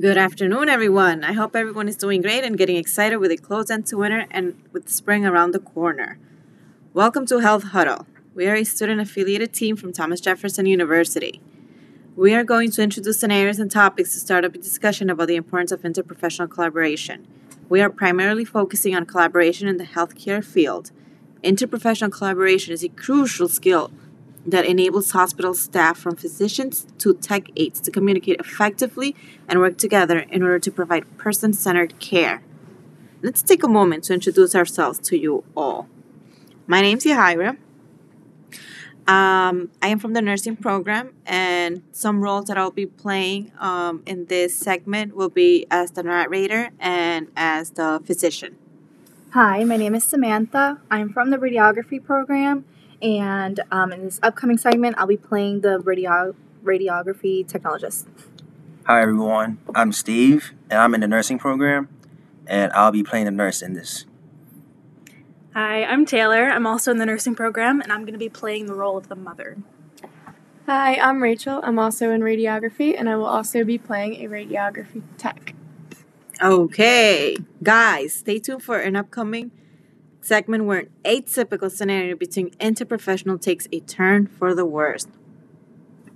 Good afternoon, everyone. I hope everyone is doing great and getting excited with a close end to winter and with spring around the corner. Welcome to Health Huddle. We are a student affiliated team from Thomas Jefferson University. We are going to introduce scenarios and topics to start up a discussion about the importance of interprofessional collaboration. We are primarily focusing on collaboration in the healthcare field. Interprofessional collaboration is a crucial skill that enables hospital staff from physicians to tech aides to communicate effectively and work together in order to provide person centered care. Let's take a moment to introduce ourselves to you all. My name is Yahaira. Um, I am from the nursing program, and some roles that I'll be playing um, in this segment will be as the narrator and as the physician. Hi, my name is Samantha. I'm from the radiography program, and um, in this upcoming segment, I'll be playing the radio- radiography technologist. Hi everyone, I'm Steve, and I'm in the nursing program, and I'll be playing the nurse in this. Hi, I'm Taylor. I'm also in the nursing program, and I'm going to be playing the role of the mother. Hi, I'm Rachel. I'm also in radiography, and I will also be playing a radiography tech. Okay, guys, stay tuned for an upcoming segment where an atypical scenario between interprofessional takes a turn for the worst.